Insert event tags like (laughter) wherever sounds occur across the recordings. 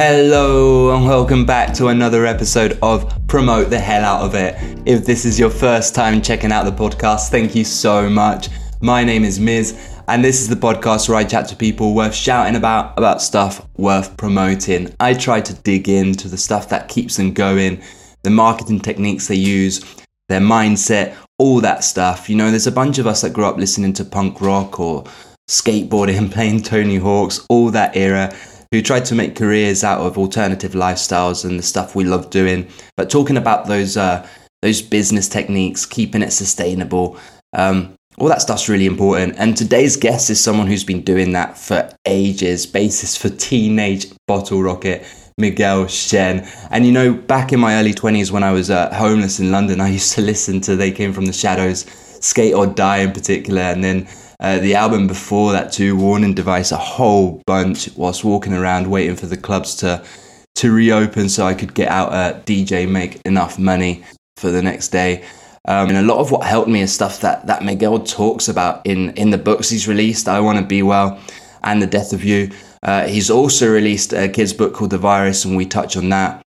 Hello and welcome back to another episode of Promote the Hell Out of It. If this is your first time checking out the podcast, thank you so much. My name is Miz, and this is the podcast where I chat to people worth shouting about, about stuff worth promoting. I try to dig into the stuff that keeps them going, the marketing techniques they use, their mindset, all that stuff. You know, there's a bunch of us that grew up listening to punk rock or skateboarding (laughs) and playing Tony Hawks, all that era, who tried to make careers out of alternative lifestyles and the stuff we love doing. But talking about those uh, those business techniques, keeping it sustainable, um, all that stuff's really important. And today's guest is someone who's been doing that for ages. Basis for Teenage Bottle Rocket. Miguel Chen. And you know, back in my early 20s when I was uh, homeless in London, I used to listen to They Came From the Shadows, Skate or Die in particular, and then uh, the album before that too, Warning Device, a whole bunch whilst walking around waiting for the clubs to to reopen so I could get out a DJ, make enough money for the next day. Um, and a lot of what helped me is stuff that, that Miguel talks about in, in the books he's released, I Want to Be Well and The Death of You. Uh, he's also released a kid's book called The Virus, and we touch on that.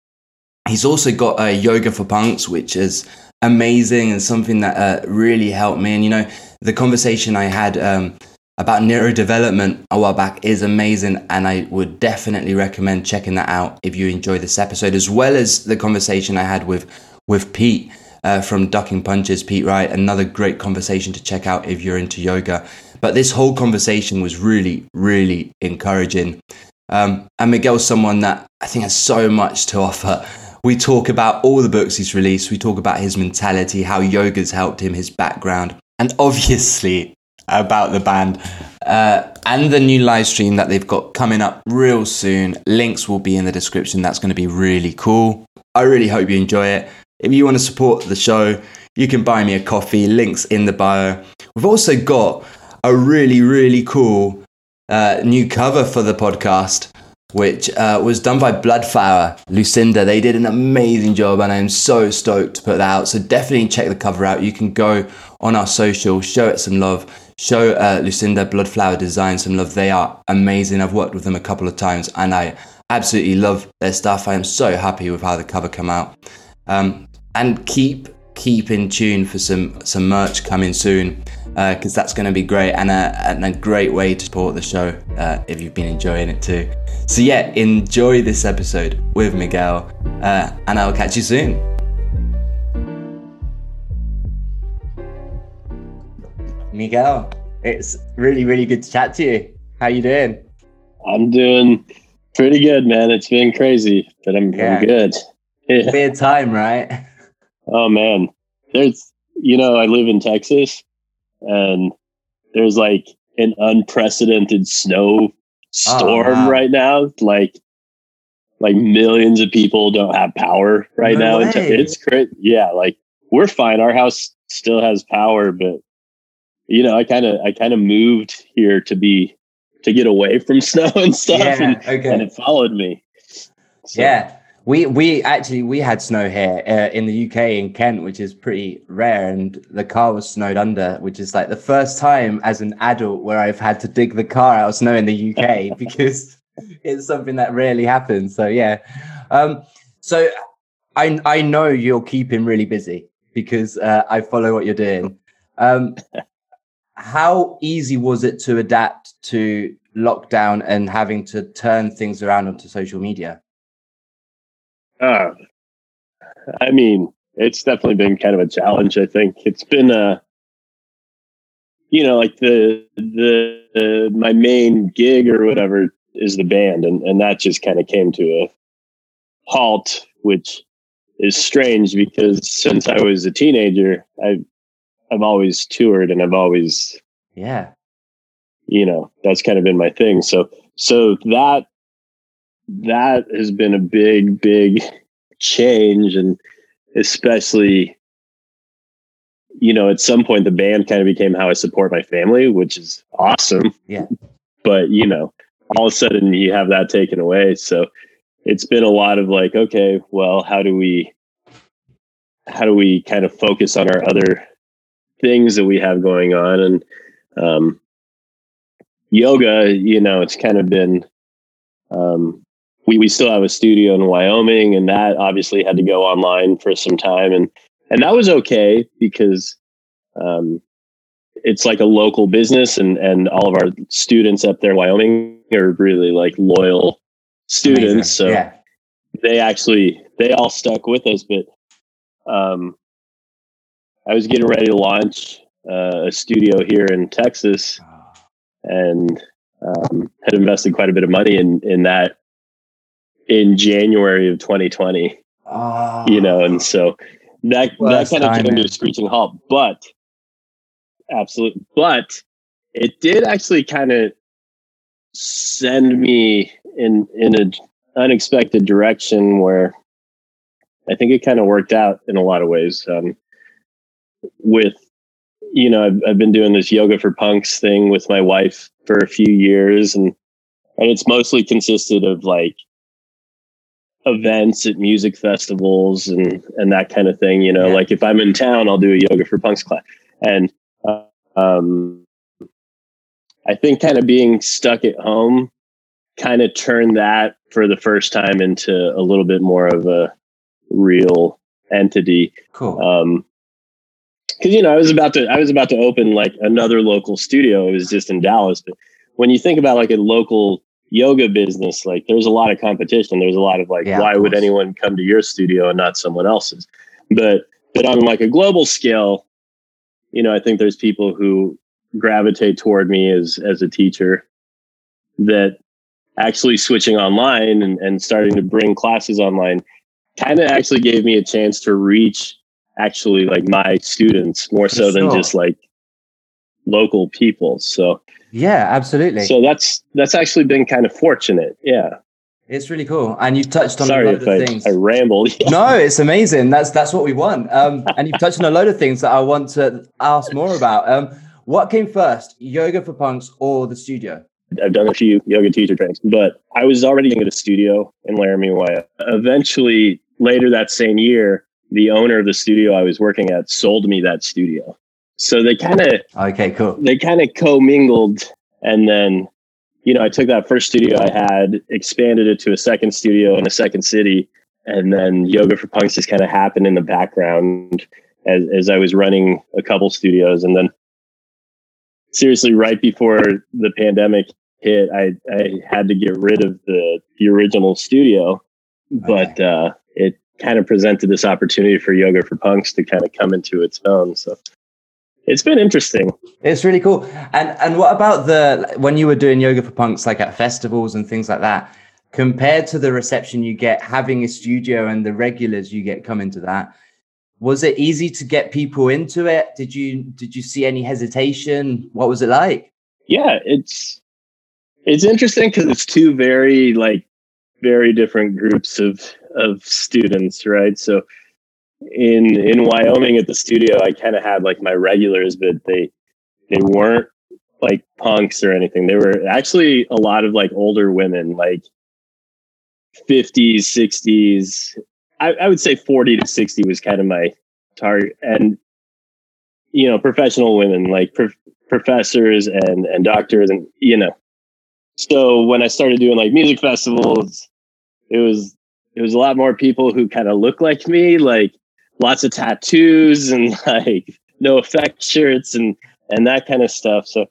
He's also got uh, Yoga for Punks, which is amazing and something that uh, really helped me. And, you know, the conversation I had um, about neurodevelopment a while back is amazing, and I would definitely recommend checking that out if you enjoy this episode, as well as the conversation I had with, with Pete. Uh, from Ducking Punches, Pete Wright, another great conversation to check out if you're into yoga. But this whole conversation was really, really encouraging. Um, and Miguel's someone that I think has so much to offer. We talk about all the books he's released. We talk about his mentality, how yoga's helped him, his background, and obviously about the band uh, and the new live stream that they've got coming up real soon. Links will be in the description. That's going to be really cool. I really hope you enjoy it. If you want to support the show, you can buy me a coffee. Links in the bio. We've also got a really, really cool uh, new cover for the podcast, which uh, was done by Bloodflower, Lucinda. They did an amazing job, and I'm so stoked to put that out. So definitely check the cover out. You can go on our social, show it some love, show uh, Lucinda Bloodflower Design some love. They are amazing. I've worked with them a couple of times, and I absolutely love their stuff. I am so happy with how the cover come out. Um, and keep keep in tune for some some merch coming soon because uh, that's going to be great and a, and a great way to support the show uh, if you've been enjoying it too. So, yeah, enjoy this episode with Miguel, uh, and I'll catch you soon. Miguel, it's really, really good to chat to you. How you doing? I'm doing pretty good, man. It's been crazy, but I'm, yeah. I'm good. Yeah. Weird time, right? Oh man, there's you know I live in Texas, and there's like an unprecedented snow oh, storm oh, wow. right now. Like, like millions of people don't have power right no now. Way. It's great. Yeah, like we're fine. Our house still has power, but you know, I kind of, I kind of moved here to be to get away from (laughs) snow and stuff, yeah, and, okay. and it followed me. So. Yeah, we we actually we had snow here uh, in the UK in Kent, which is pretty rare, and the car was snowed under, which is like the first time as an adult where I've had to dig the car out of snow in the UK (laughs) because it's something that rarely happens. So yeah, um, so I I know you're keeping really busy because uh, I follow what you're doing. Um, how easy was it to adapt to lockdown and having to turn things around onto social media? Uh, I mean, it's definitely been kind of a challenge. I think it's been a, uh, you know, like the the uh, my main gig or whatever is the band, and and that just kind of came to a halt, which is strange because since I was a teenager, I've I've always toured and I've always yeah, you know, that's kind of been my thing. So so that that has been a big, big change. And especially, you know, at some point the band kind of became how I support my family, which is awesome. Yeah. (laughs) But, you know, all of a sudden you have that taken away. So it's been a lot of like, okay, well, how do we, how do we kind of focus on our other things that we have going on? And, um, yoga, you know, it's kind of been, um, we we still have a studio in Wyoming, and that obviously had to go online for some time, and and that was okay because um, it's like a local business, and and all of our students up there in Wyoming are really like loyal students, Amazing. so yeah. they actually they all stuck with us, but um, I was getting ready to launch uh, a studio here in Texas, ah. and um, had invested quite a bit of money in in that in January of 2020. Oh, ah. you know, and so that that kind of came to a screeching halt. But absolutely, but it did actually kind of send me in in an unexpected direction where I think it kind of worked out in a lot of ways. Um, with you know, I've, I've been doing this yoga for punks thing with my wife for a few years, and and it's mostly consisted of like events at music festivals and and that kind of thing. You know, yeah. like if I'm in town, I'll do a yoga for punks class, and uh, um, I think kind of being stuck at home kind of turned that for the first time into a little bit more of a real entity. Cool. Um, because you know I was about to I was about to open like another local studio. It was just in Dallas, but when you think about like a local yoga business, like there's a lot of competition. There's a lot of like, yeah, why of would anyone come to your studio and not someone else's? But but on like a global scale, you know, I think there's people who gravitate toward me as as a teacher that actually switching online and, and starting to bring classes online kind of actually gave me a chance to reach actually like my students more so than just like local people. So yeah, absolutely. So that's that's actually been kind of fortunate. Yeah. It's really cool, and you've touched on Sorry a load of I, things. I rambled. Yeah. No, it's amazing. That's that's what we want. Um, and you've touched on a load of things that I want to ask more about. Um, what came first, yoga for punks or the studio? I've done a few yoga teacher trainings, but I was already in a studio in Laramie, Wyoming. Eventually, later that same year, the owner of the studio I was working at sold me that studio. So they kind of okay, cool. They kind of commingled, and then you know I took that first studio I had, expanded it to a second studio in a second city, and then Yoga for Punks just kind of happened in the background as as I was running a couple studios, and then seriously, right before the pandemic hit, I I had to get rid of the the original studio, but okay. uh, it kind of presented this opportunity for yoga for punks to kind of come into its own. So it's been interesting. It's really cool. And and what about the when you were doing yoga for punks like at festivals and things like that, compared to the reception you get having a studio and the regulars you get coming to that? Was it easy to get people into it? Did you did you see any hesitation? What was it like? Yeah, it's it's interesting because it's two very like very different groups of of students, right? So in in Wyoming at the studio, I kind of had like my regulars, but they they weren't like punks or anything. They were actually a lot of like older women, like 50s, 60s. I, I would say 40 to 60 was kind of my target. And, you know, professional women like pro- professors and, and doctors and, you know, so when I started doing like music festivals, it was it was a lot more people who kind of look like me, like lots of tattoos and (laughs) like NOFX shirts and and that kind of stuff. So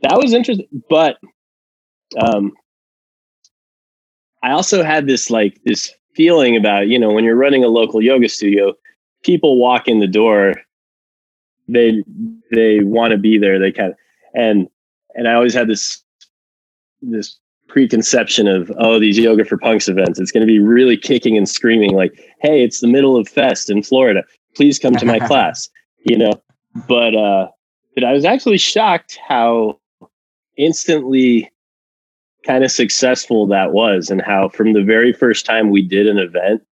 that was interesting. But um, I also had this like this feeling about you know when you're running a local yoga studio, people walk in the door, they they want to be there. They kind of and and I always had this this preconception of oh these yoga for punks events. It's going to be really kicking and screaming like hey it's the middle of fest in florida. Please come to my (laughs) class you know? But uh but i was actually shocked how instantly kind of successful that was and how from the very first time we did an event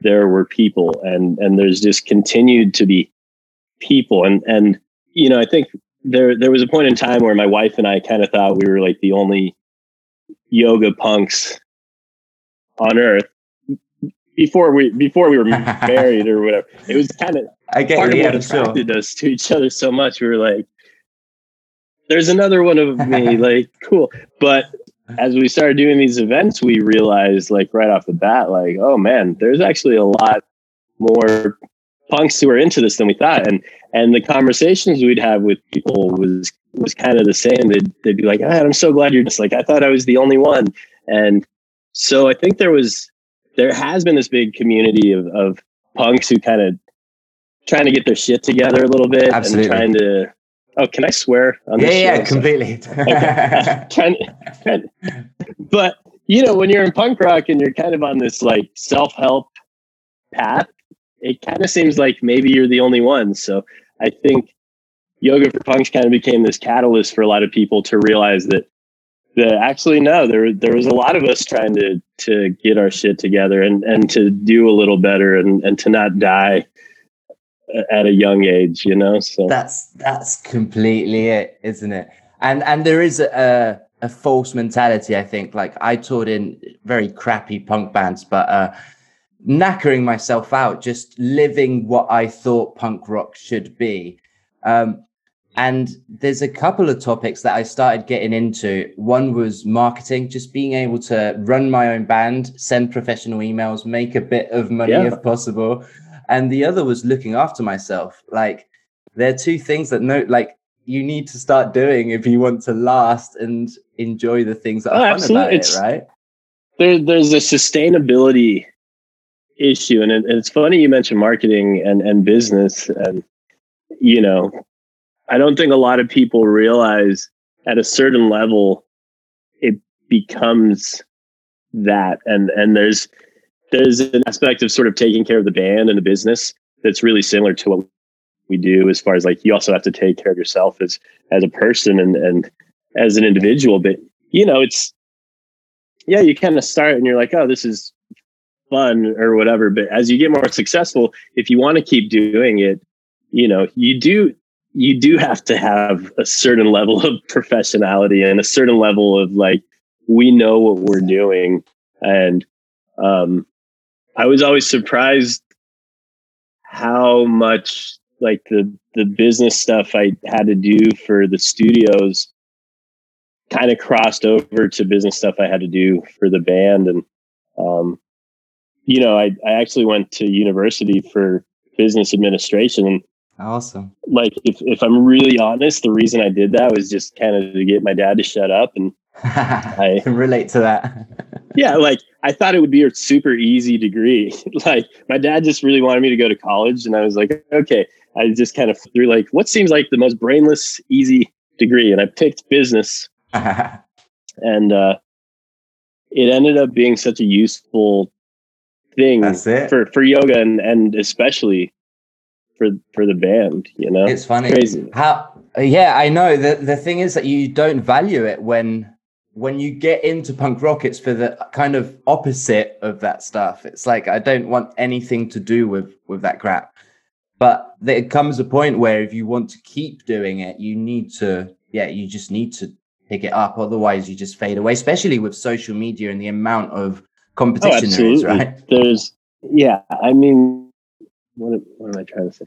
there were people and and there's just continued to be people. And and you know i think there there was a point in time where my wife and i kind of thought we were like the only yoga punks on earth before we before we were (laughs) married or whatever. It was kind of I get part of what attracted sure. us to each other so much. We were like, "There's another one of me." (laughs) like, cool, but as we started doing these events, we realized like right off the bat, like, oh man, there's actually a lot more punks who are into this than we thought. And and the conversations we'd have with people was was kind of the same. They'd, they'd be like, oh, I'm so glad you're just like, I thought I was the only one. And so I think there was there has been this big community of, of punks who kind of trying to get their shit together a little bit Absolutely. and trying to oh can i swear on this? yeah yeah completely (laughs) trying, trying, but you know when you're in punk rock and you're kind of on this like self-help path it kind of seems like maybe you're the only one so i think yoga for punks kind of became this catalyst for a lot of people to realize that that actually no there there was a lot of us trying to to get our shit together and and to do a little better and and to not die at a young age you know so. That's that's completely it isn't it? And and there is a a false mentality i think. Like i toured in very crappy punk bands but uh knackering myself out just living what i thought punk rock should be um and there's a couple of topics that I started getting into. One was marketing, just being able to run my own band, send professional emails, make a bit of money yeah. if possible. And the other was looking after myself. Like there are two things that no like you need to start doing if you want to last and enjoy the things that oh, are fun absolutely. about it, right? There, there's a sustainability issue. And, it, and it's funny you mentioned marketing and, and business. And you know I don't think a lot of people realize at a certain level it becomes that. And and there's there's an aspect of sort of taking care of the band and the business that's really similar to what we do as far as like you also have to take care of yourself as as a person and and as an individual. But you know it's yeah you kind of start and you're like oh this is fun or whatever but as you get more successful if you want to keep doing it you know you do you do have to have a certain level of professionality and a certain level of like we know what we're doing. And um i was always surprised how much like the the business stuff i had to do for the studios kind of crossed over to business stuff i had to do for the band. And um you know i i actually went to university for business administration and Awesome. Like if if I'm really honest, the reason I did that was just kind of to get my dad to shut up and (laughs) I can relate to that. (laughs) yeah, like I thought it would be a super easy degree. (laughs) like my dad just really wanted me to go to college and I was like, okay. I just kind of threw like what seems like the most brainless, easy degree. And I picked business. and uh it ended up being such a useful thing for for yoga and and especially for for the band you know? It's funny. Crazy. How yeah i know. The the thing is that you don't value it when when you get into punk rock it's for the kind of opposite of that stuff. It's like i don't want anything to do with with that crap. But there comes a point where if you want to keep doing it you need to yeah you just need to pick it up. Otherwise you just fade away especially with social media and the amount of competition oh, there is right? There's yeah i mean what, what am I trying to say?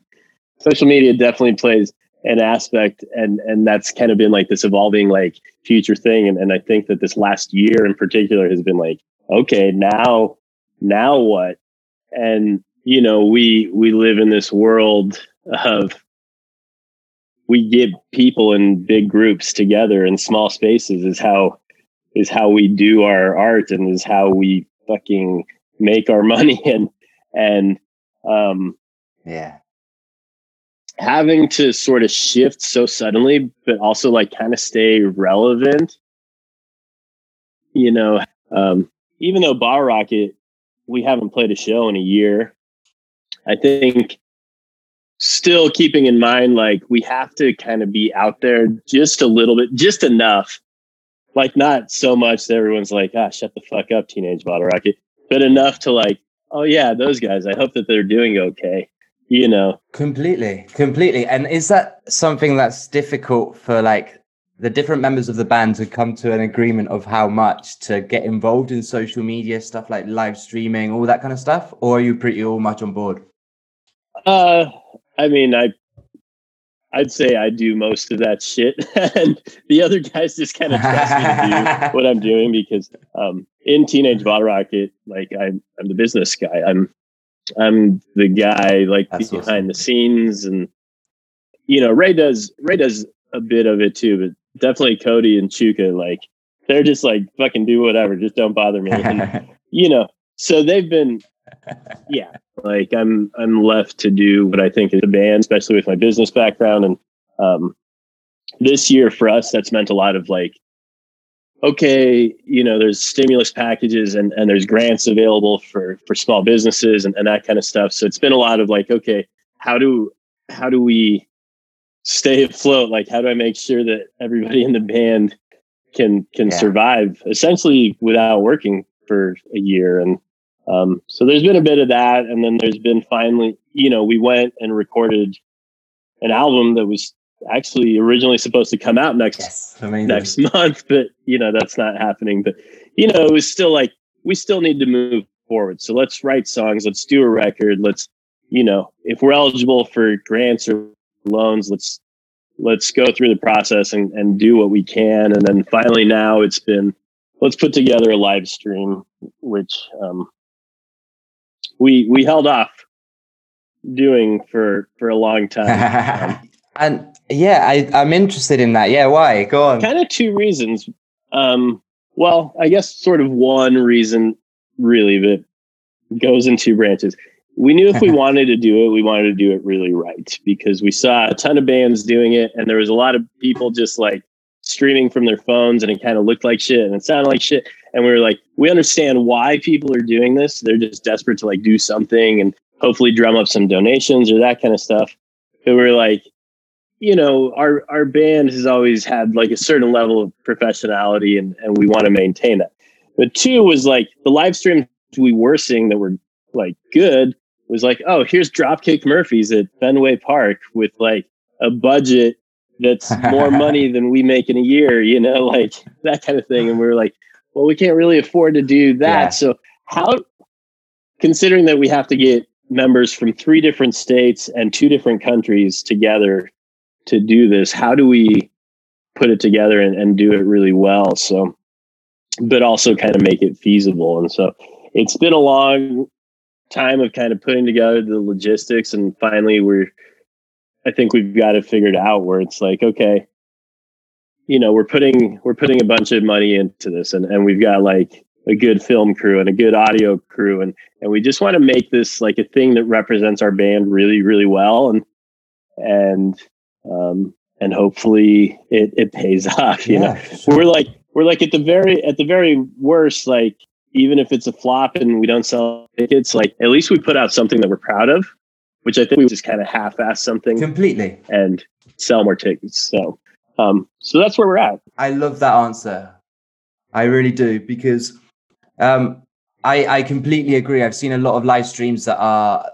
Social media definitely plays an aspect and and that's kind of been like this evolving like future thing and, and i think that this last year in particular has been like okay now now what? And you know we we live in this world of we get people in big groups together in small spaces is how is how we do our art and is how we fucking make our (laughs) money and and um, yeah. Having to sort of shift so suddenly, but also like kind of stay relevant. You know, um, even though bar Rocket, we haven't played a show in a year, I think still keeping in mind like we have to kind of be out there just a little bit, just enough. Like not so much that everyone's like, ah, shut the fuck up, teenage bottle rocket, but enough to like oh yeah, those guys. I hope that they're doing okay. You know, completely, completely. And is that something that's difficult for like the different members of the band to come to an agreement of how much to get involved in social media stuff like live streaming, all that kind of stuff, or are you pretty all much on board? Uh, I mean, I I'd say I do most of that shit, (laughs) and the other guys just kind of trust me to do (laughs) what I'm doing because um, in Teenage Bottle Rocket, like I'm I'm the business guy. I'm I'm the guy like That's behind awesome. the scenes, and you know Ray does Ray does a bit of it too, but definitely Kody and Chewka like they're just like fucking do whatever, just don't bother me. And, (laughs) you know, so they've been yeah, like I'm I'm left to do what I think is a band, especially with my business background. And um, this year for us, that's meant a lot of like, okay, you know, there's stimulus packages and and there's grants available for for small businesses and, and that kind of stuff. So it's been a lot of like, okay, how do how do we stay afloat? Like, how do I make sure that everybody in the band can can yeah. survive essentially without working for a year and um, so there's been a bit of that, and then there's been finally, you know, we went and recorded an album that was actually originally supposed to come out next yes, next (laughs) month, but you know that's not happening. But you know, it was still like we still need to move forward. So let's write songs, let's do a record, let's you know, if we're eligible for grants or loans, let's let's go through the process and, and do what we can. And then finally now it's been let's put together a live stream, which um, we we held off doing for for a long time. (laughs) And yeah, I, I'm interested in that. Yeah, why? Go on. Kind of two reasons. Um, well, I guess sort of one reason really that goes in two branches. We knew if we (laughs) wanted to do it, we wanted to do it really right because we saw a ton of bands doing it, and there was a lot of people just like streaming from their phones, and it kind of looked like shit and it sounded like shit and we were like, we understand why people are doing this. They're just desperate to like do something and hopefully drum up some donations or that kind of stuff. But we are like, you know, our our band has always had like a certain level of professionality and, and we want to maintain that. But two was like the live streams we were seeing that were like good was like, oh, here's Dropkick Murphys at Fenway Park with like a budget that's more (laughs) money than we make in a year, you know, like that kind of thing. And we were like, well, we can't really afford to do that. Yeah. So how, considering that we have to get members from three different states and two different countries together to do this, how do we put it together and, and do it really well? So, but also kind of make it feasible. And so it's been a long time of kind of putting together the logistics and finally we're I think we've got it figured out where it's like, okay, you know we're putting we're putting a bunch of money into this and, and we've got like a good film crew and a good audio crew and and we just want to make this like a thing that represents our band really really well and and um and hopefully it it pays (laughs) off you yeah, know sure. we're like we're like at the very at the very worst like even if it's a flop and we don't sell tickets like at least we put out something that we're proud of which i think we just kind of half-ass something completely. and sell more tickets so um, so that's where we're at. I love that answer. I really do because um, I, I completely agree. I've seen a lot of live streams that are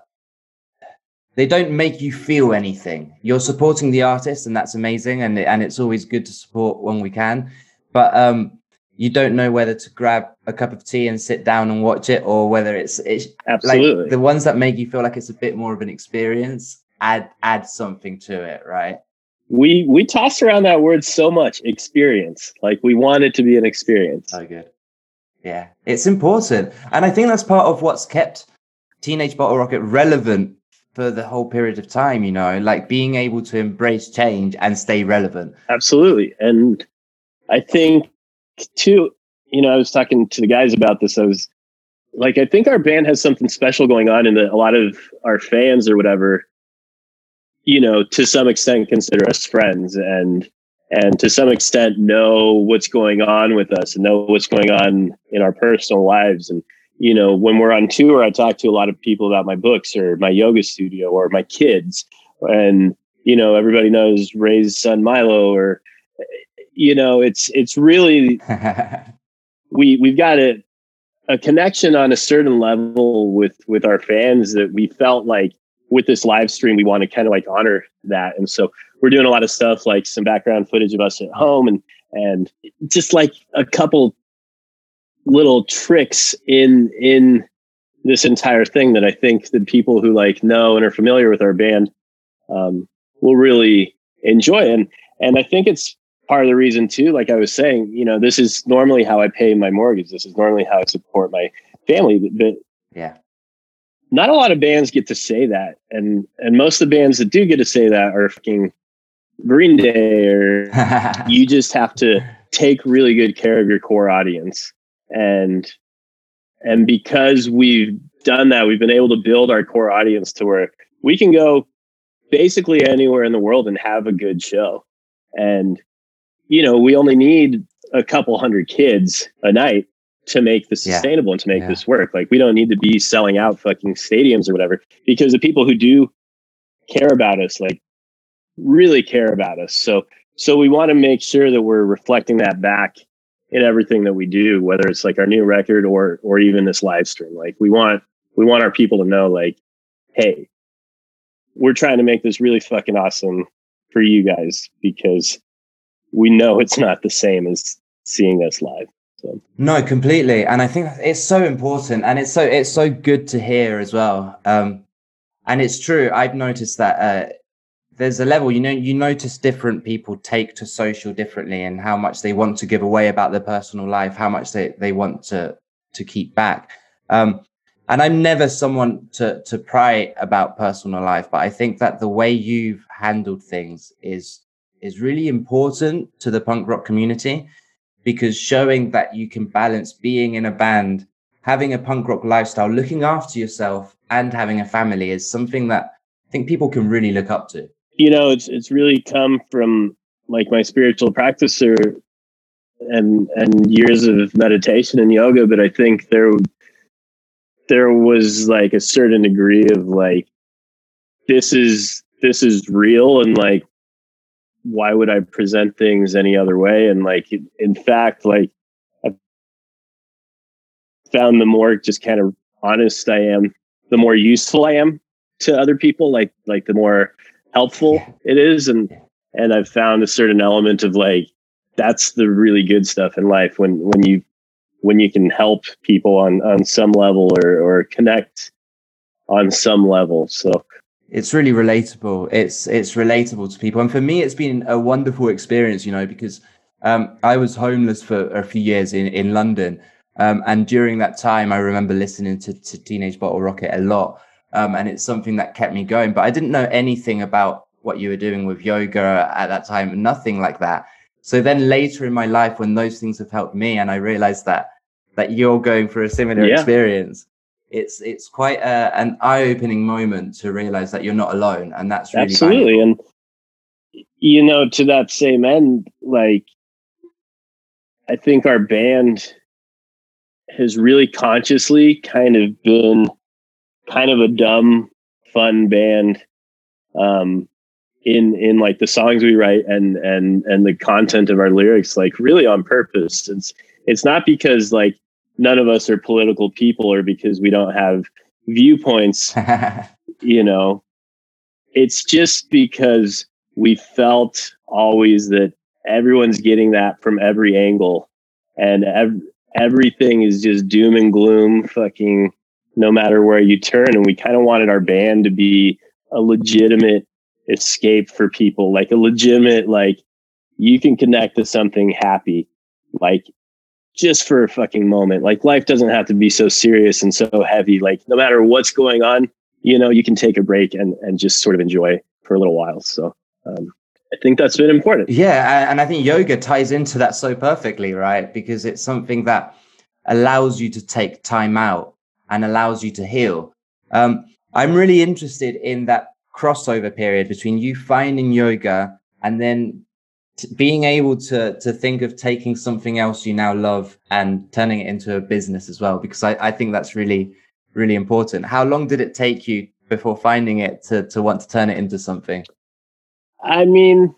they don't make you feel anything. You're supporting the artist, and that's amazing, and and it's always good to support when we can. But um, you don't know whether to grab a cup of tea and sit down and watch it, or whether it's it's absolutely like the ones that make you feel like it's a bit more of an experience. Add add something to it, right? We we toss around that word so much experience. Like we want it to be an experience. So good. Yeah it's important. And i think that's part of what's kept teenage bottle rocket relevant for the whole period of time you know? Like being able to embrace change and stay relevant. Absolutely. And i think too you know i was talking to the guys about this. I was like i think our band has something special going on in that a lot of our fans or whatever you know, to some extent consider us friends and and to some extent know what's going on with us and know what's going on in our personal lives. And, you know, when we're on tour, I talk to a lot of people about my books or my yoga studio or my kids. And, you know, everybody knows Ray's son Milo or you know, it's it's really (laughs) we we've got a a connection on a certain level with with our fans that we felt like with this live stream, we want to kind of like honor that. And so we're doing a lot of stuff like some background footage of us at home and and just like a couple little tricks in in this entire thing that I think the people who like know and are familiar with our band um, will really enjoy. And and I think it's part of the reason too, like I was saying, you know, this is normally how I pay my mortgage. This is normally how I support my family. But, but yeah, not a lot of bands get to say that. And and most of the bands that do get to say that are fucking Green Day or (laughs) you just have to take really good care of your core audience. And and because we've done that, we've been able to build our core audience to where we can go basically anywhere in the world and have a good show. And, you know, we only need a couple hundred kids a night to make this yeah. sustainable and to make yeah. this work. Like we don't need to be selling out fucking stadiums or whatever because the people who do care about us, like really care about us. So, so we want to make sure that we're reflecting that back in everything that we do, whether it's like our new record or, or even this live stream. Like we want, we want our people to know like, Hey, we're trying to make this really fucking awesome for you guys because we know it's not the same as seeing us live. So. No, completely, and I think it's so important, and it's so it's so good to hear as well. Um, and it's true. I've noticed that uh, there's a level you know you notice different people take to social differently, and how much they want to give away about their personal life, how much they they want to to keep back. Um, and I'm never someone to to pry about personal life, but I think that the way you've handled things is is really important to the punk rock community because showing that you can balance being in a band, having a punk rock lifestyle, looking after yourself, and having a family is something that I think people can really look up to. You know, it's it's really come from like my spiritual practicer and and years of meditation and yoga, but I think there there was like a certain degree of like this is this is real and like why would i present things any other way? And like in fact like i found the more just kind of honest i am the more useful i am to other people like like the more helpful it is. And and i've found a certain element of like that's the really good stuff in life when when you when you can help people on on some level or or connect on some level. So it's really relatable. It's it's relatable to people. And for me it's been a wonderful experience you know because um, i was homeless for a few years in in london. Um, and during that time i remember listening to, to teenage bottle rocket a lot. Um, and it's something that kept me going. But i didn't know anything about what you were doing with yoga at that time nothing like that. So then later in my life when those things have helped me and i realized that that you're going through a similar yeah. experience it's it's quite a, an eye-opening moment to realize that you're not alone and that's really absolutely valuable. and you know to that same end like i think our band has really consciously kind of been kind of a dumb fun band um in in like the songs we write and and and the content of our lyrics like really on purpose it's it's not because like none of us are political people or because we don't have viewpoints (laughs) you know. It's just because we felt always that everyone's getting that from every angle and ev- everything is just doom and gloom fucking no matter where you turn and we kind of wanted our band to be a legitimate escape for people like a legitimate like you can connect to something happy. Like just for a fucking moment. Like life doesn't have to be so serious and so heavy. Like no matter what's going on, you know, you can take a break and and just sort of enjoy for a little while. So um, I think that's been important. Yeah, and I think yoga ties into that so perfectly, right? Because it's something that allows you to take time out and allows you to heal. Um, I'm really interested in that crossover period between you finding yoga and then being able to to think of taking something else you now love and turning it into a business as well because I, I think that's really really important. How long did it take you before finding it to to want to turn it into something? I mean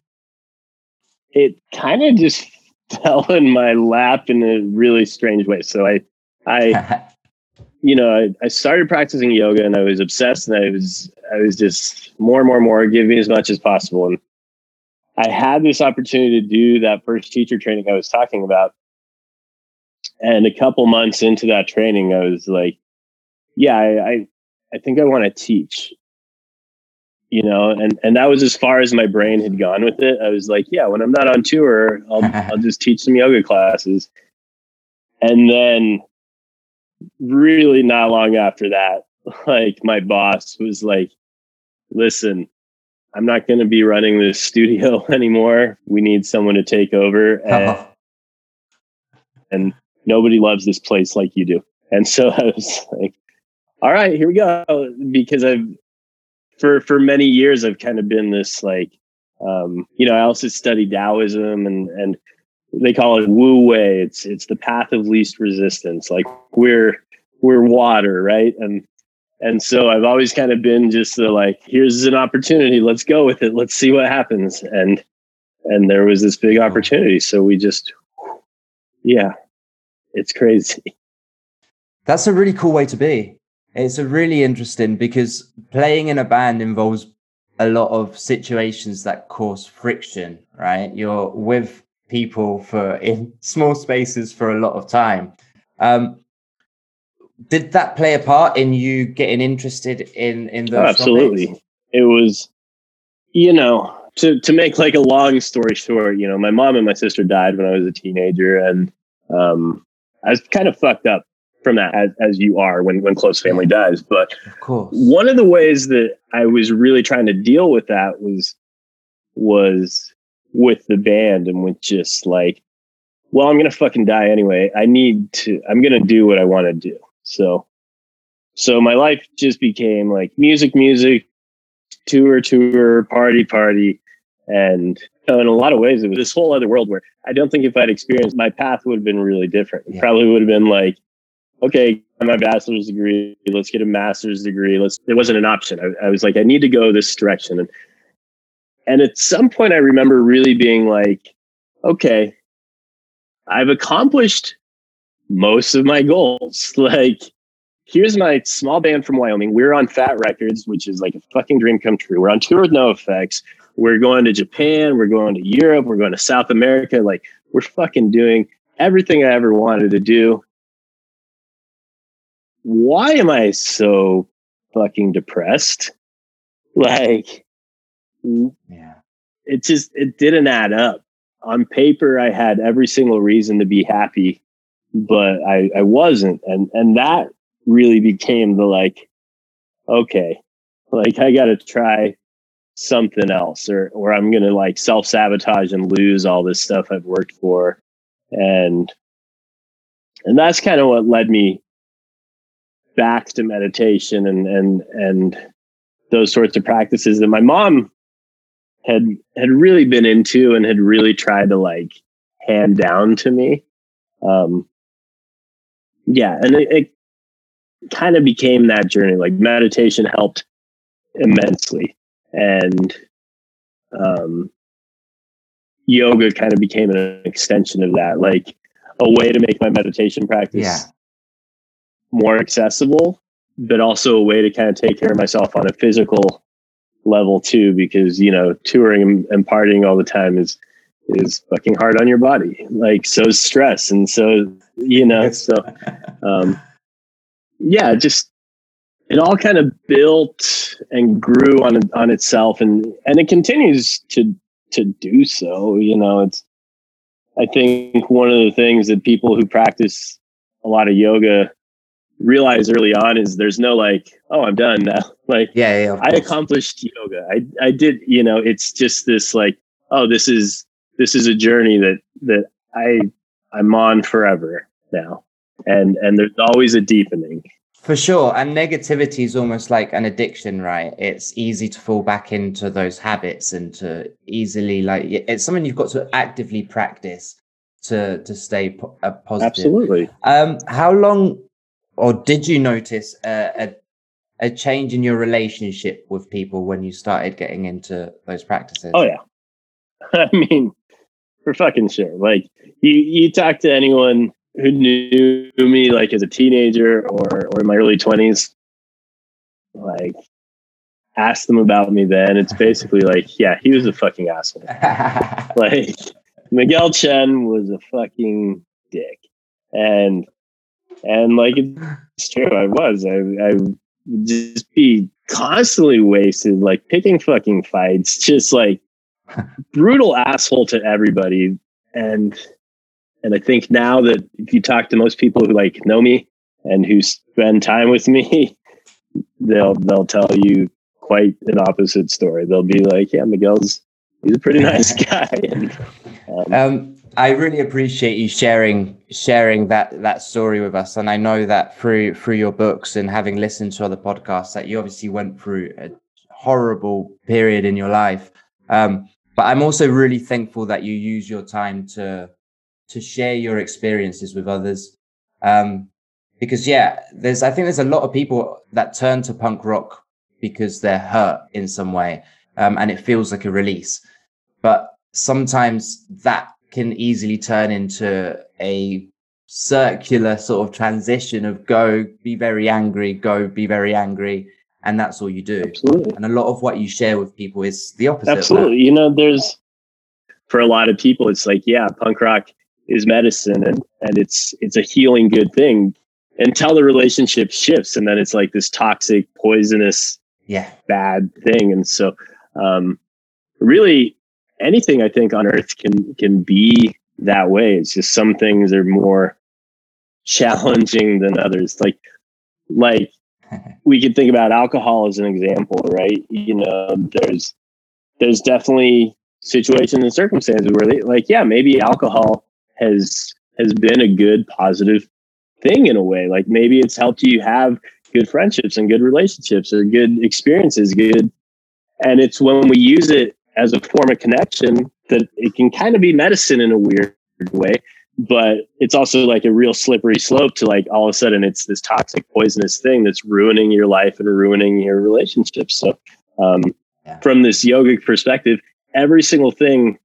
it kind of just (laughs) fell in my lap in a really strange way. So i i (laughs) you know I, I started practicing yoga and i was obsessed and i was i was just more and more and more giving as much as possible. And I had this opportunity to do that first teacher training I was talking about. And a couple months into that training, I was like, yeah, I, I, I think I want to teach. you know, and and that was as far as my brain had gone with it. I was like, yeah, when I'm not on tour, I'll (laughs) I'll just teach some yoga classes. And then really not long after that, (laughs) like my boss was like, listen, I'm not going to be running this (laughs) studio (laughs) anymore. We need someone to take over. (laughs) And, and nobody loves this place like you do. And so I was like, all right, here we go. Because I've, for, for many years, I've kind of been this like, um, you know, I also study Taoism and, and they call it Wu Wei. It's, it's the path of least resistance. Like we're, we're water, right? And and so I've always kind of been just the like, here's an opportunity, let's go with it, let's see what happens. And and there was this big opportunity, so we just, yeah, it's crazy. That's a really cool way to be. It's a really interesting because playing in a band involves a lot of situations that cause friction, right? You're with people for in small spaces for a lot of time. Um, did that play a part in you getting interested in in those? Oh, absolutely, topics? it was. You know, to to make like a long story short, you know, my mom and my sister died when I was a teenager, and um, I was kind of fucked up from that, as, as you are when when close family dies. But of one of the ways that I was really trying to deal with that was was with the band and with just like well, I'm gonna fucking die anyway. I need to. I'm gonna do what I want to do. So, so my life just became like music, music, tour, tour, party, party. And you know, in a lot of ways, it was this whole other world where I don't think if I'd experienced my path would have been really different. Yeah. probably would have been like, okay, my bachelor's degree, let's get a master's degree. Let's, it wasn't an option. I, I was like, I need to go this direction. And, and at some point I remember really being like, okay, I've accomplished most of my goals. (laughs) Like, here's my small band from Wyoming. We're on Fat Wreck Chords, which is like a fucking dream come true. We're on tour with NOFX. We're going to Japan. We're going to Europe. We're going to South America. Like, we're fucking doing everything I ever wanted to do. Why am I so fucking depressed? (laughs) Like, yeah, it just it didn't add up. On paper, I had every single reason to be happy but I, I wasn't. And, and that really became the like, okay, like I got to try something else or, or I'm going to like self sabotage and lose all this stuff I've worked for. And, and that's kind of what led me back to meditation and, and, and those sorts of practices that my mom had, had really been into and had really tried to like hand down to me. Um, yeah, and it, it kind of became that journey. Like meditation helped immensely, and um, yoga kind of became an extension of that, like a way to make my meditation practice yeah. more accessible, but also a way to kind of take care of myself on a physical level too. Because you know, touring and, and partying all the time is is fucking hard on your body. Like so stress. And so, you know, so um yeah, just it all kind of built and grew on on itself and and it continues to to do so. You know, it's I think one of the things that people who practice a lot of yoga realize early on is there's no like, oh, I'm done now. (laughs) Like, yeah, yeah I accomplished yoga. I I did, you know, it's just this like, oh, this is this is a journey that that I I'm on forever now. And and there's always a deepening. For sure. And negativity is almost like an addiction, right? It's easy to fall back into those habits and to easily like it's something you've got to actively practice to to stay po- uh, positive. Absolutely. Um, how long or did you notice a, a a change in your relationship with people when you started getting into those practices? Oh yeah. (laughs) I mean, for fucking sure. Like you, you talk to anyone who knew me like as a teenager or or in my early twenties, like ask them about me then. It's basically like, yeah, he was a fucking asshole. (laughs) like Miguel Chen was a fucking dick. And and like it's true, I was. I I would just be constantly wasted, like picking fucking fights, just like brutal asshole to everybody. And and I think now that if you talk to most people who like know me and who spend time with me, (laughs) they'll they'll tell you quite an opposite story. They'll be like, "Yeah, Miguel's he's a pretty nice (laughs) guy." (laughs) And, um, um, I really appreciate you sharing sharing that that story with us, and I know that through through your books and having listened to other podcasts that you obviously went through a horrible period in your life. Um, but I'm also really thankful that you use your time to to share your experiences with others. Um, because yeah, there's I think there's a lot of people that turn to punk rock because they're hurt in some way, um, and it feels like a release. But sometimes that can easily turn into a circular sort of transition of go be very angry, go be very angry, and that's all you do. Absolutely. And a lot of what you share with people is the opposite. Absolutely. You know, there's for a lot of people, it's like, yeah, punk rock is medicine and and it's it's a healing good thing until the relationship shifts and then it's like this toxic poisonous yeah bad thing and so um really anything i think on earth can can be that way it's just some things are more challenging than others like like we could think about alcohol as an example right? You know there's there's definitely situations and circumstances where they like yeah maybe alcohol has has been a good positive thing in a way. Like maybe it's helped you have good friendships and good relationships or good experiences good and it's when we use it as a form of connection that it can kind of be medicine in a weird way but it's also like a real slippery slope to like all of a sudden it's this toxic poisonous thing that's ruining your life and ruining your relationships. So um, yeah. from this yogic perspective every single thing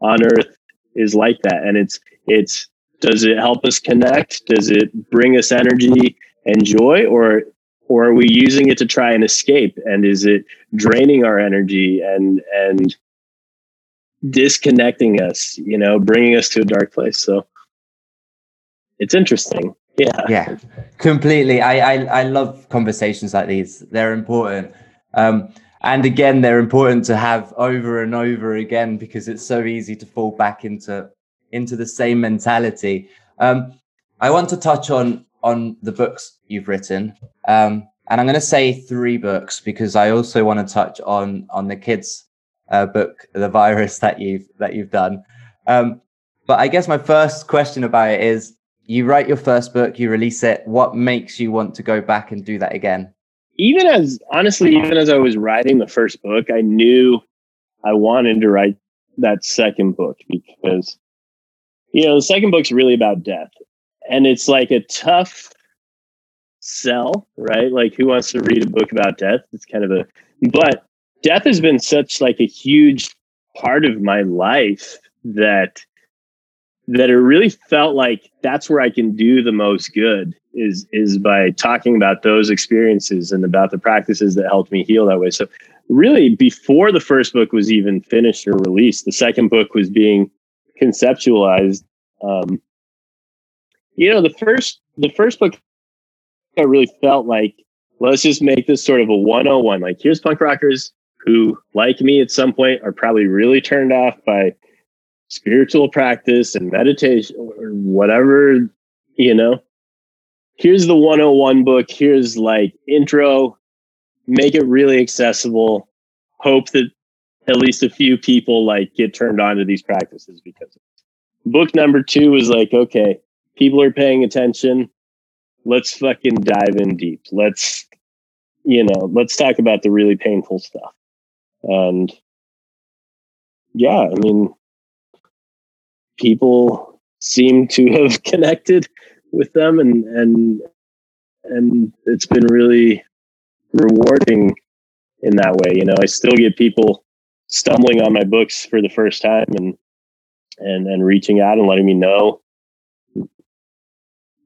on earth is like that. And it's it's does it help us connect? Does it bring us energy and joy? Or or are we using it to try and escape? And is it draining our energy and and disconnecting us you know bringing us to a dark place. So it's interesting. Yeah. Yeah completely. I i, I love conversations like these. They're important. Um and again they're important to have over and over again because it's so easy to fall back into into the same mentality. Um, i want to touch on on the books you've written. Um, and i'm going to say three books because i also want to touch on on the kids uh, book the virus that you've that you've done um, but i guess my first question about it is you write your first book you release it what makes you want to go back and do that again even as honestly, even as I was writing the first book, I knew I wanted to write that second book because you know the second book's really about death, and it's like a tough sell, right? Like who wants to read a book about death? It's kind of a but death has been such like a huge part of my life that that it really felt like that's where I can do the most good is is by talking about those experiences and about the practices that helped me heal that way. So really before the first book was even finished or released, the second book was being conceptualized. Um, you know, the first the first book I really felt like let's just make this sort of a 101. Like here's punk rockers who, like me at some point, are probably really turned off by spiritual practice and meditation or whatever, you know, here's the 101 book. Here's like intro, make it really accessible. Hope that at least a few people like get turned on to these practices because book number two is like, okay, people are paying attention. Let's fucking dive in deep. Let's, you know, let's talk about the really painful stuff. And yeah, I mean, people seem to (laughs) have connected with them and and and it's been really rewarding in that way. You know i still get people stumbling on my books for the first time and and and reaching out and letting me know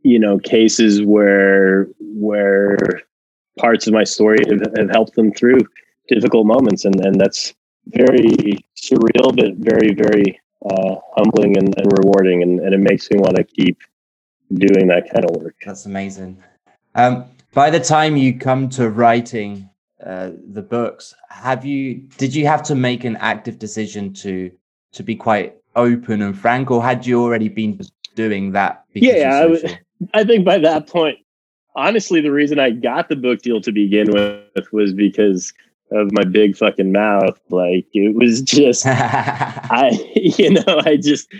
you know cases where where parts of my story have, have helped them through difficult moments and and that's very surreal but very very uh, humbling and, and rewarding, and, and it makes me want to keep doing that kind of work. That's amazing. Um, by the time you come to writing uh, the books, have you did you have to make an active decision to to be quite open and frank, or had you already been doing that? Yeah, (laughs) I think by that point, honestly, the reason I got the book deal to begin with was because of my big fucking mouth. Like it was (laughs) just, (laughs) I, (laughs) you know, I just,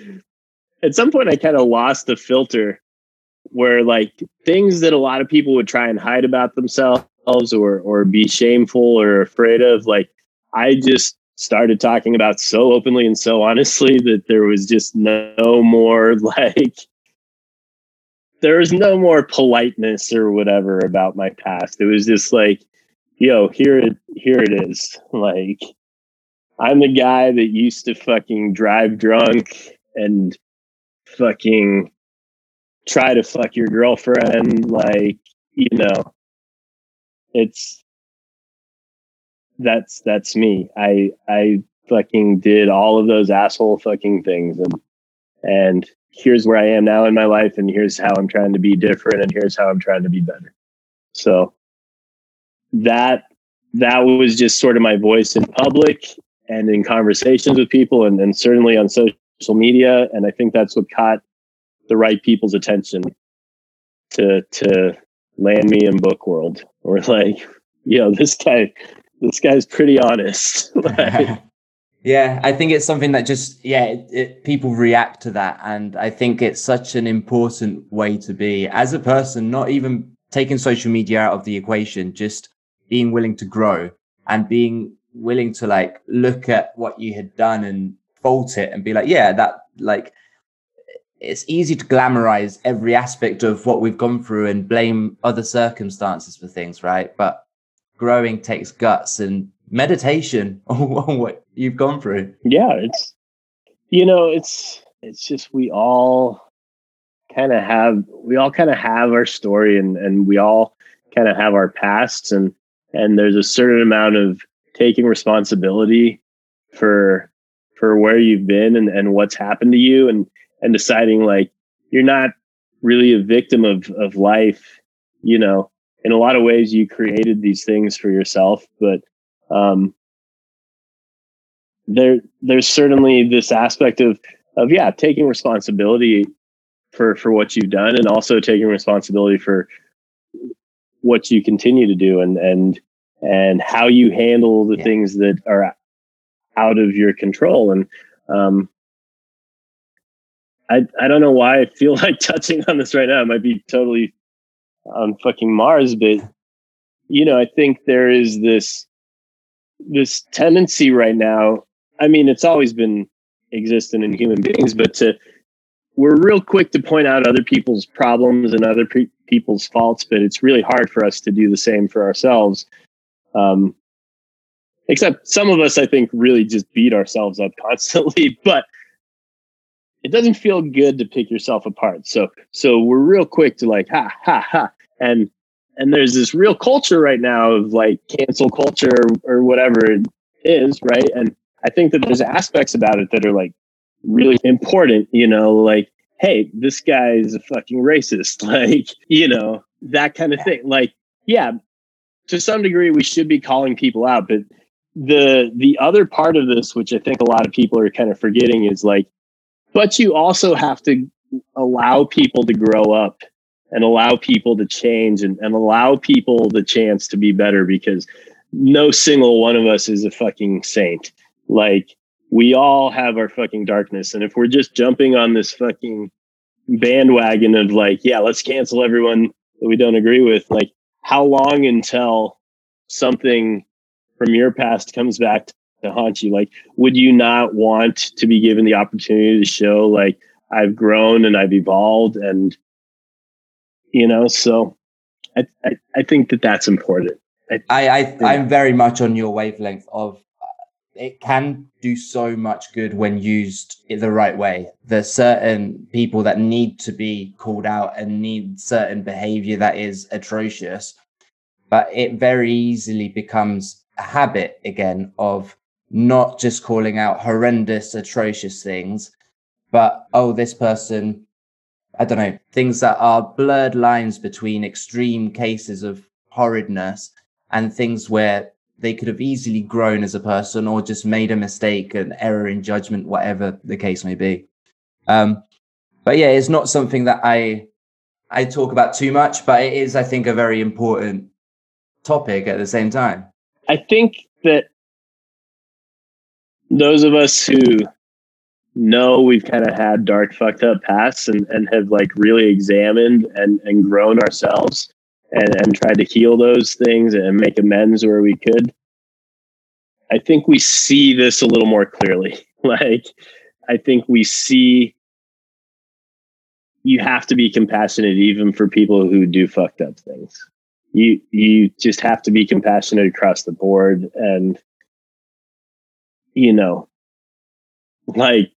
at some point I kind of lost the filter where like things that a lot of people would try and hide about themselves or, or be shameful or afraid of, like I just started talking about so openly and so honestly that there was just no more like, there was no more politeness or whatever about my past. It was just like, yo, here it here it is. (laughs) Like I'm the guy that used to fucking drive drunk and fucking try to fuck your girlfriend. Like, you know, it's that's that's me. I I fucking did all of those asshole fucking things and and here's where I am now in my life and here's how I'm trying to be different and here's how I'm trying to be better. So that that was just sort of my voice in public and in conversations with people and, and certainly on social media. And I think that's what caught the right people's attention to to land me in book world. Or like, you know, this guy this guy's pretty honest. (laughs) like, (laughs) yeah, I think it's something that just yeah, it, it, people react to that, and I think it's such an important way to be as a person. Not even taking social media out of the equation, just being willing to grow and being willing to like look at what you had done and fault it and be like, yeah, that like it's easy to glamorize every aspect of what we've gone through and blame other circumstances for things, right? But growing takes guts and meditation (laughs) on what you've gone through. Yeah, it's you know, it's it's just we all kind of have we all kind of have our story and and we all kind of have our pasts and and there's a certain amount of taking responsibility for for where you've been and, and what's happened to you and and deciding like you're not really a victim of of life you know. In a lot of ways you created these things for yourself but um there there's certainly this aspect of of yeah taking responsibility for for what you've done and also taking responsibility for what you continue to do and and and how you handle the yeah. things that are out of your control and um I I don't know why I feel (laughs) like touching on this right now. It might be totally on fucking Mars, but you know, I think there is this this tendency right now. I mean, it's always been existent in human beings, but to we're real quick to point out other people's problems and other people's faults, but it's really hard for us to do the same for ourselves. Um, except some of us, I think, really just beat ourselves up (laughs) constantly, but it doesn't feel good to pick yourself apart. So, so we're real quick to like, ha, ha, ha. And, and there's this real culture right now of like cancel culture or whatever it is. Right. And I think that there's aspects about it that are like really important, you know, like, Hey, this guy is a fucking racist. (laughs) Like, you know, that kind of thing. Like, yeah, to some degree we should be calling people out but the the other part of this which i think a lot of people are kind of forgetting is like but you also have to allow people to grow up and allow people to change and, and allow people the chance to be better because no single one of us is a fucking saint like we all have our fucking darkness and if we're just jumping on this fucking bandwagon of like yeah let's cancel everyone that we don't agree with like how long until something from your past comes back to haunt you? Like, would you not want to be given the opportunity to show, like, I've grown and I've evolved, and you know, so I I, I think that that's important. I, I, I I'm very much on your wavelength of it can do so much good when used the right way. There's certain people that need to be called out and need certain behavior that is atrocious, but it very easily becomes a habit again of not just calling out horrendous, atrocious things, but oh, this person I don't know, things that are blurred lines between extreme cases of horridness and things where they could have easily grown as a person or just made a mistake, an error in judgment, whatever the case may be. Um, but yeah, it's not something that I I talk about too much, but it is, I think, a very important topic at the same time. I think that those of us who know we've kind of had dark, fucked up pasts and, and have like really examined and, and grown ourselves and, and tried to heal those things and make amends where we could. I think we see this a little more clearly. (laughs) like, I think we see you have to be compassionate even for people who do fucked up things. You you just have to be compassionate across the board and you know like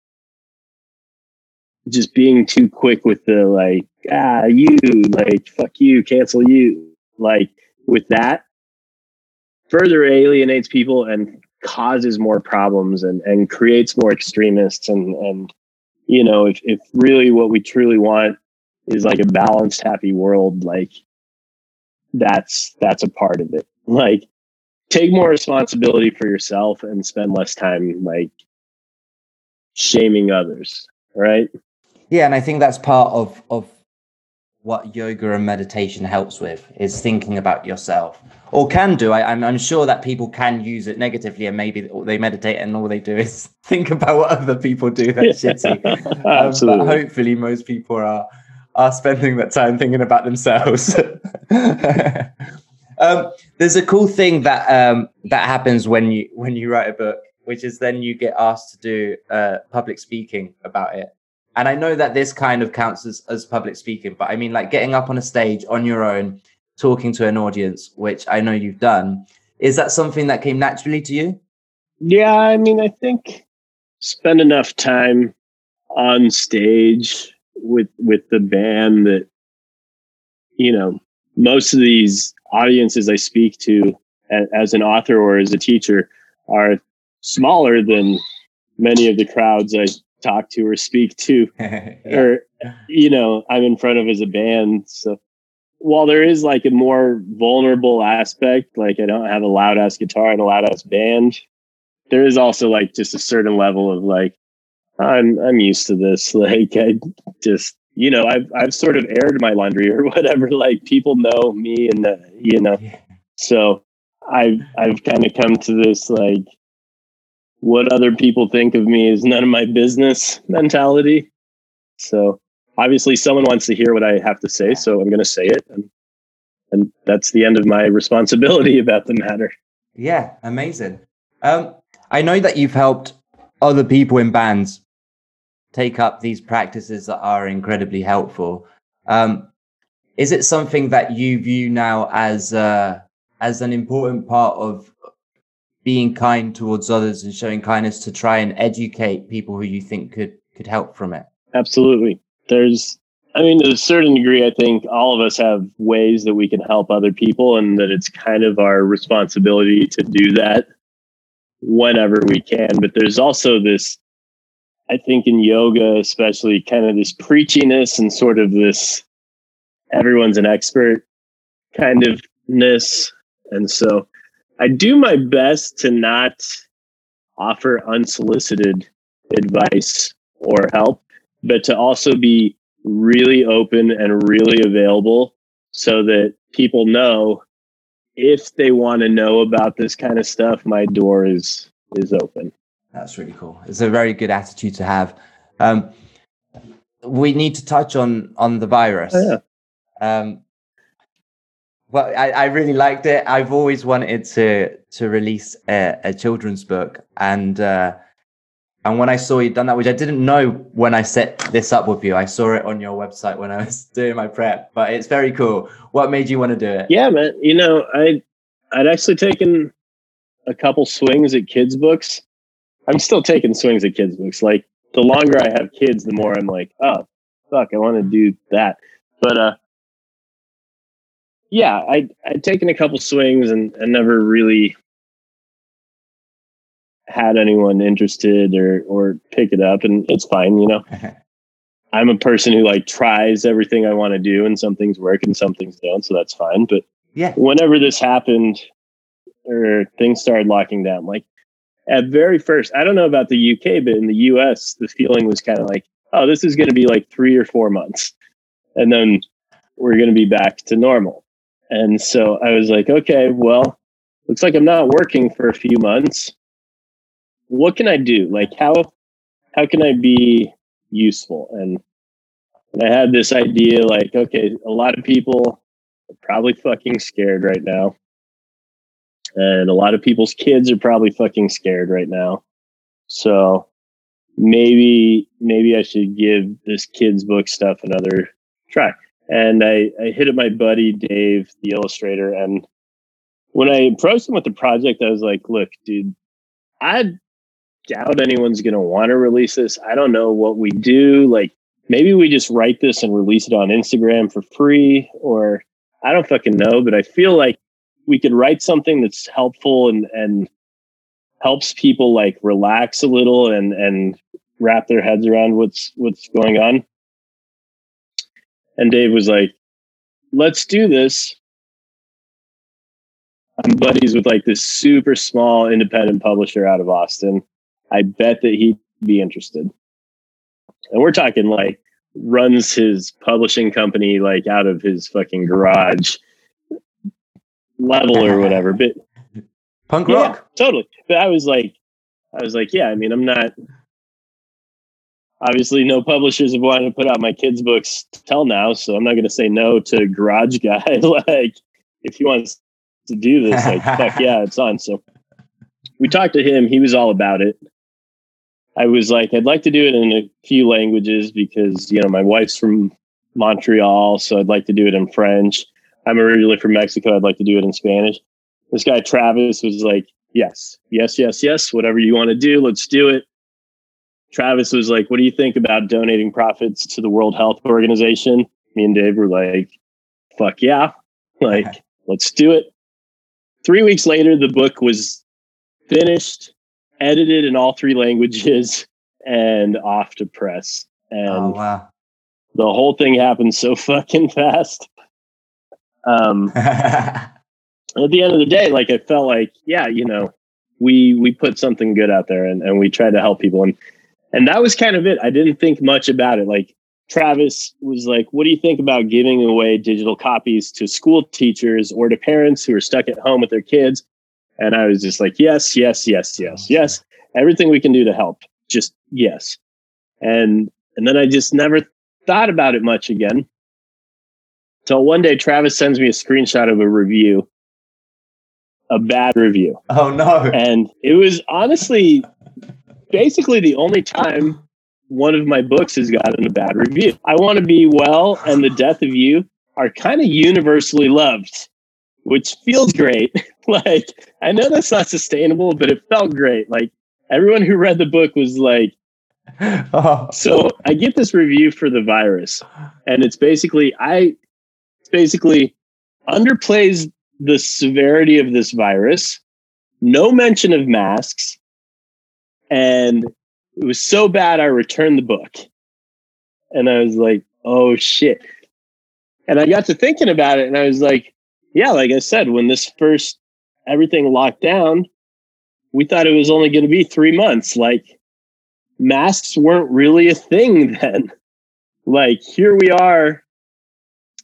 just being too quick with the like ah you like fuck you cancel you. Like with that further alienates people and causes more problems and and creates more extremists and and you know if if really what we truly want is like a balanced happy world like that's that's a part of it. Like take more responsibility for yourself and spend less time like shaming others right? Yeah, and I think that's part of of what yoga and meditation helps with is thinking about yourself or can do. I, am I'm, I'm sure that people can use it negatively and maybe they meditate and all they do is (laughs) think about what other people do that's shitty. (laughs) um, but hopefully most people are are spending that time thinking about themselves. (laughs) um, there's a cool thing that um, that happens when you when you write a book, which is then you get asked to do uh, public speaking about it and I know that this kind of counts as, as public speaking, but I mean, like getting up on a stage on your own, talking to an audience, which I know you've done. Is that something that came naturally to you? Yeah, I mean, I think spend enough time on stage with with the band that you know most of these audiences I speak to as an author or as a teacher are smaller than many of the crowds I talk to or speak to. (laughs) Yeah. or you know i'm in front of as a band so. While there is like a more vulnerable aspect like i don't have a loud ass guitar and a loud ass band there is also like just a certain level of like i'm i'm used to this (laughs) like i just you know i've i've sort of aired my laundry or (laughs) whatever like people know me and uh, you know. So i've i've kind of come to this like what other people think of me is none of my business mentality. So obviously someone wants to hear what I have to say, so I'm going to say it and and that's the end of my responsibility (laughs) about the matter. Yeah, amazing. Um, I know that you've helped other people in bands take up these practices that are incredibly helpful. Um, is it something that you view now as uh, as an important part of being kind towards others and showing kindness to try and educate people who you think could could help from it. Absolutely. There's i mean to a certain degree i think all of us have ways that we can help other people and that it's kind of our responsibility to do that whenever we can. But there's also this i think in yoga especially kind of this preachiness and sort of this everyone's an expert kind of ness and so I do my best to not offer unsolicited advice or help, but to also be really open and really available so that people know if they want to know about this kind of stuff, my door is is open. That's really cool. It's a very good attitude to have. Um, we need to touch on on the virus. Oh, yeah. Um, well, I, I, really liked it. I've always wanted to to release a, a children's book, and uh, and when I saw you done that, which I didn't know when I set this up with you, I saw it on your website when I was (laughs) doing my prep. But it's very cool. What made you want to do it? Yeah, man. You know, I I'd actually taken a couple swings at kids' books. I'm still taking swings at kids' books. Like the longer I have kids, the more I'm like, oh fuck, I want to do that. But uh, yeah, I I'd taken a couple swings and, and never really had anyone interested or or pick it up, and it's fine, you know. (laughs) I'm a person who like tries everything I want to do, and some things work and some things don't. So that's fine. But yeah, whenever this happened or things started locking down, like at very first, I don't know about the UK, but in the US, the feeling was kind of like, oh, this is going to be like three or four months, and then we're going to be back to normal. And so I was like, okay, well, looks like I'm not working for a few months. What can I do? Like how how can I be useful? And, and I had this idea like, okay, a lot of people are probably fucking scared right now. And a lot of people's kids are probably fucking scared right now. So maybe maybe I should give this kids book stuff another try. And I, I hit up my buddy Dave, the illustrator, and when I approached him with the project, I was like, look, dude, I doubt anyone's going to want to release this. I don't know what we do. Like, maybe we just write this and release it on Instagram for free, or I don't fucking know. But I feel like we could write something that's helpful and and helps people like relax a little and and wrap their heads around what's what's going on. And Dave was like, "Let's do this." I'm buddies with like this super small independent publisher out of Austin. I bet that he'd be interested. And we're talking like runs his publishing company like out of his fucking garage level or whatever. But punk rock. Yeah, totally. But I was like, I was like, yeah, I mean, I'm not obviously no publishers have wanted to put out my kids' books till now, so I'm not gonna say no to garage guy. (laughs) like if he wants to do this, like (laughs) fuck yeah, it's on. So we talked to him, he was all about it. I was like, I'd like to do it in a few languages because, you know, my wife's from Montreal, so I'd like to do it in French. I'm originally from Mexico. I'd like to do it in Spanish. This guy, Travis, was like, yes, yes, yes, yes, whatever you want to do, let's do it. Travis was like, what do you think about donating profits to the World Health Organization? Me and Dave were like, fuck yeah. (laughs) Like, let's do it. Three weeks later, the book was finished edited in all three languages (laughs) and off to press. And oh, wow. the whole thing happened so (laughs) fucking fast. Um, at the end of the day, like I felt like, yeah, you know, we we put something good out there and, and we tried to help people and and that was kind of it. I didn't think much about it. Like Travis was like, "What do you think about giving away digital copies to school teachers or to parents who are stuck at home with their kids?" And I was just like, yes, yes, yes, yes, oh, yes. Everything we can do to help. Just yes. And and then I just never thought about it much again. Till one day Travis sends me a screenshot of a review. A bad review. Oh no. And it was honestly basically the only time one of my books has gotten a bad review. I Want to Be Well and The Death of You are kind of universally loved which feels great. (laughs) like, I know that's not sustainable, but it felt great. Like, everyone who read the book was like, oh. (laughs) so I get this review for the virus, and it's basically, I basically underplays the severity of this virus, no mention of masks, and it was so bad I returned the book. And I was like, oh shit. And I got to thinking about it and I was like, yeah, like I said, when this first everything locked down, we thought it was only going to be three months. Like masks weren't really a thing (laughs) then. Like here we are.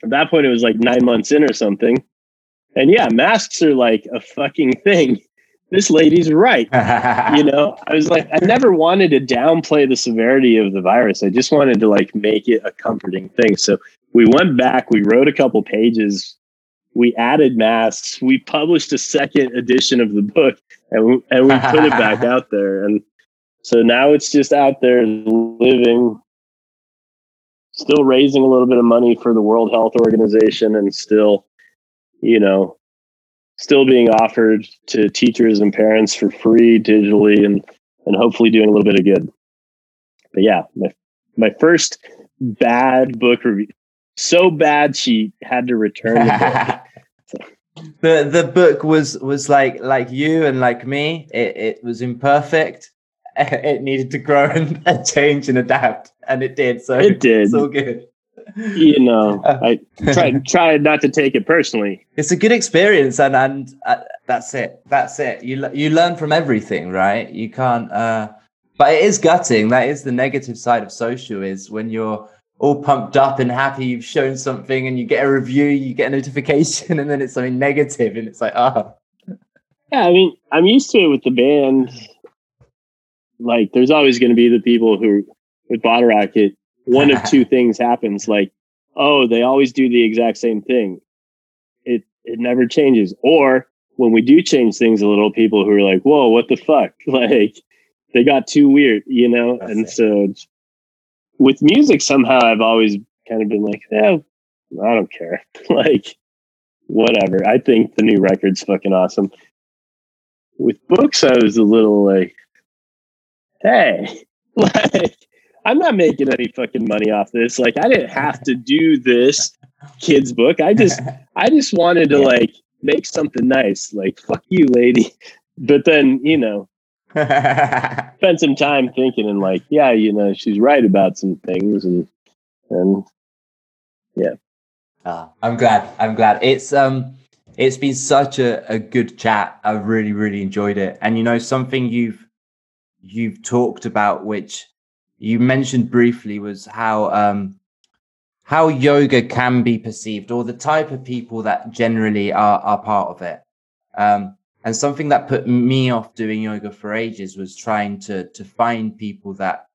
At that point, it was like nine months in or something. And yeah, masks are like a fucking thing. This lady's right. (laughs) you know, I was like, I never wanted to downplay the severity of the virus. I just wanted to like make it a comforting thing. So we went back, we wrote a couple pages we added masks. We published a second edition of the book, and we, and we put it back (laughs) out there. And so now it's just out there living, still raising a little bit of money for the World Health Organization, and still, you know, still being offered to teachers and parents for free digitally, and and hopefully doing a little bit of good. But yeah, my my first bad book review so bad she had to return the book. (laughs) the the book was was like like you and like me. It it was imperfect. (laughs) it needed to grow and, (laughs) and change and adapt, and it did. So it did. It's all good. You know, (laughs) I try try not to take it personally. It's a good experience, and and uh, that's it. That's it. You you learn from everything, right? You can't. uh But it is gutting. That is the negative side of social. Is when you're all pumped up and happy you've shown something and you get a review you get a notification (laughs) and then it's something negative and it's like oh yeah i mean i'm used to it with the band like there's always going to be the people who with Bottlerocket one of (laughs) two things happens like oh they always do the exact same thing. It it never changes. Or when we do change things a little people who are like whoa what the fuck? (laughs) Like they got too weird you know? That's and it. so with music somehow i've always kind of been like yeah i don't care. (laughs) Like whatever. I think the new record's fucking awesome. With books i was a little like hey. Like i'm not making any fucking money off this like i didn't have to do this kids book i just (laughs) i just wanted to like make something nice like fuck you lady but then you know (laughs) spend some time thinking and like, yeah, you know, she's right about some things and and yeah. Ah, I'm glad. I'm glad. It's um it's been such a, a good chat. I've really, really enjoyed it. And you know, something you've you've talked about which you mentioned briefly was how um how yoga can be perceived or the type of people that generally are are part of it. Um and something that put me off doing yoga for ages was trying to to find people that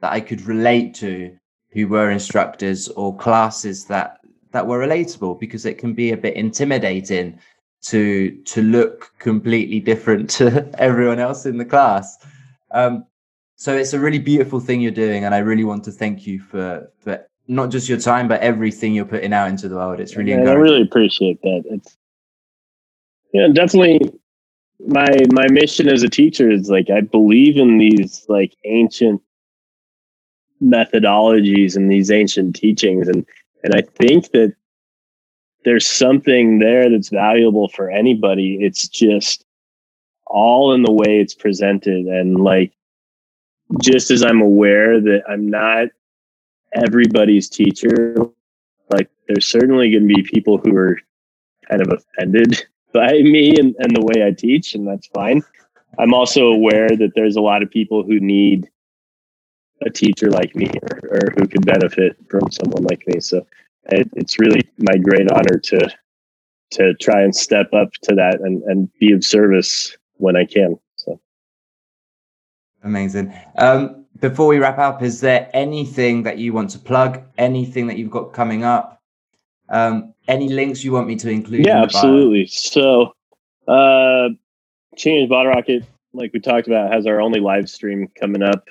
that I could relate to who were instructors or classes that that were relatable because it can be a bit intimidating to to look completely different (laughs) to everyone else in the class. Um, so it's a really beautiful thing you're doing, and I really want to thank you for for not just your time but everything you're putting out into the world. It's really yeah, I really appreciate that. It's yeah, definitely my my mission as a teacher is like I believe in these like ancient methodologies and these ancient teachings and and I think that there's something there that's valuable for anybody. It's just all in the way it's presented and like just as I'm aware that I'm not everybody's teacher, like there's certainly going to be people who are kind of offended (laughs) by me and, and the way I teach, and that's fine. I'm also aware that there's a lot of people who need a teacher like me or, or who could benefit from someone like me. So it, it's really my great honor to to try and step up to that and, and be of service when I can. Amazing. Um, before we wrap up, is there anything that you want to plug? Anything that you've got coming up? Um, any links you want me to include? Yeah, in absolutely. So, uh, Teenage Bottlerocket, like we talked about, has our only live stream coming up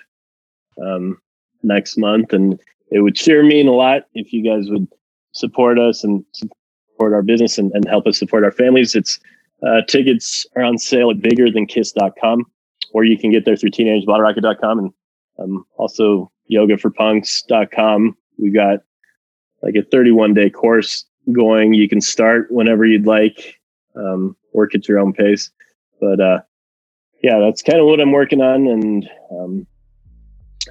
um, next month, and it would sure mean a lot if you guys would support us and support our business and, and help us support our families. It's uh, tickets are on sale at biggerthankiss.com, or you can get there through teenagebottlerocket.com and um, also yogaforpunks.com. We've got like a 31 day course going. You can start whenever you'd like, um, work at your own pace. But uh, yeah, that's kind of what I'm working on, and um,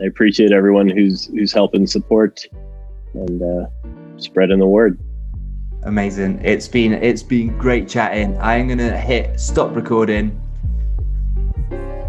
I appreciate everyone who's who's helping support and uh, spreading the word. Amazing. It's been it's been great chatting. I'm gonna hit stop recording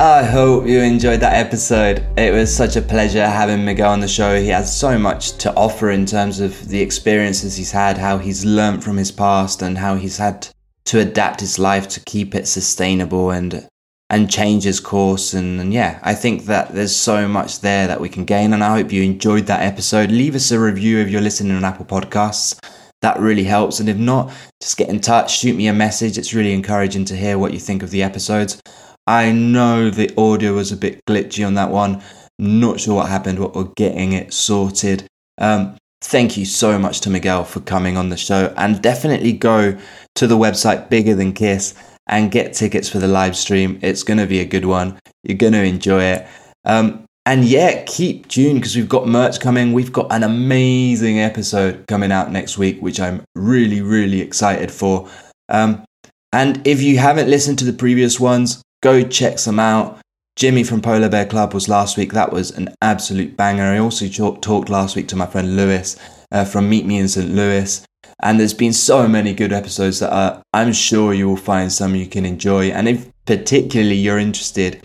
I hope you enjoyed that episode. It was such a pleasure having Miguel on the show. He has so much to offer in terms of the experiences he's had, how he's learnt from his past, and how he's had to adapt his life to keep it sustainable and and change his course. And, and yeah, I think that there's so much there that we can gain. And I hope you enjoyed that episode. Leave us a review if you're listening on Apple Podcasts. That really helps. And if not, just get in touch, shoot me a message. It's really encouraging to hear what you think of the episodes. I know the audio was a bit glitchy on that one. Not sure what happened, but we're getting it sorted. Um, thank you so much to Miguel for coming on the show and definitely go to the website Bigger Than Kiss and get tickets for the live stream. It's going to be a good one. You're going to enjoy it. Um, and yeah, keep tuned because we've got merch coming. We've got an amazing episode coming out next week, which I'm really, really excited for. Um, and if you haven't listened to the previous ones, Go check some out. Jimmy from Polar Bear Club was last week. That was an absolute banger. I also talked last week to my friend Lewis uh, from Meet Me in St. Louis. And there's been so many good episodes that are, I'm sure you will find some you can enjoy. And if particularly you're interested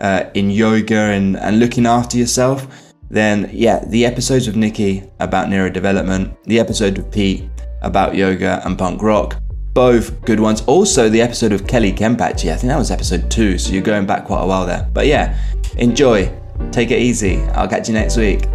uh, in yoga and, and looking after yourself, then yeah, the episodes with Nikki about neurodevelopment, the episode with Pete about yoga and punk rock, both good ones. Also, the episode of Kelly Kempachi, I think that was episode two, so you're going back quite a while there. But yeah, enjoy, take it easy. I'll catch you next week.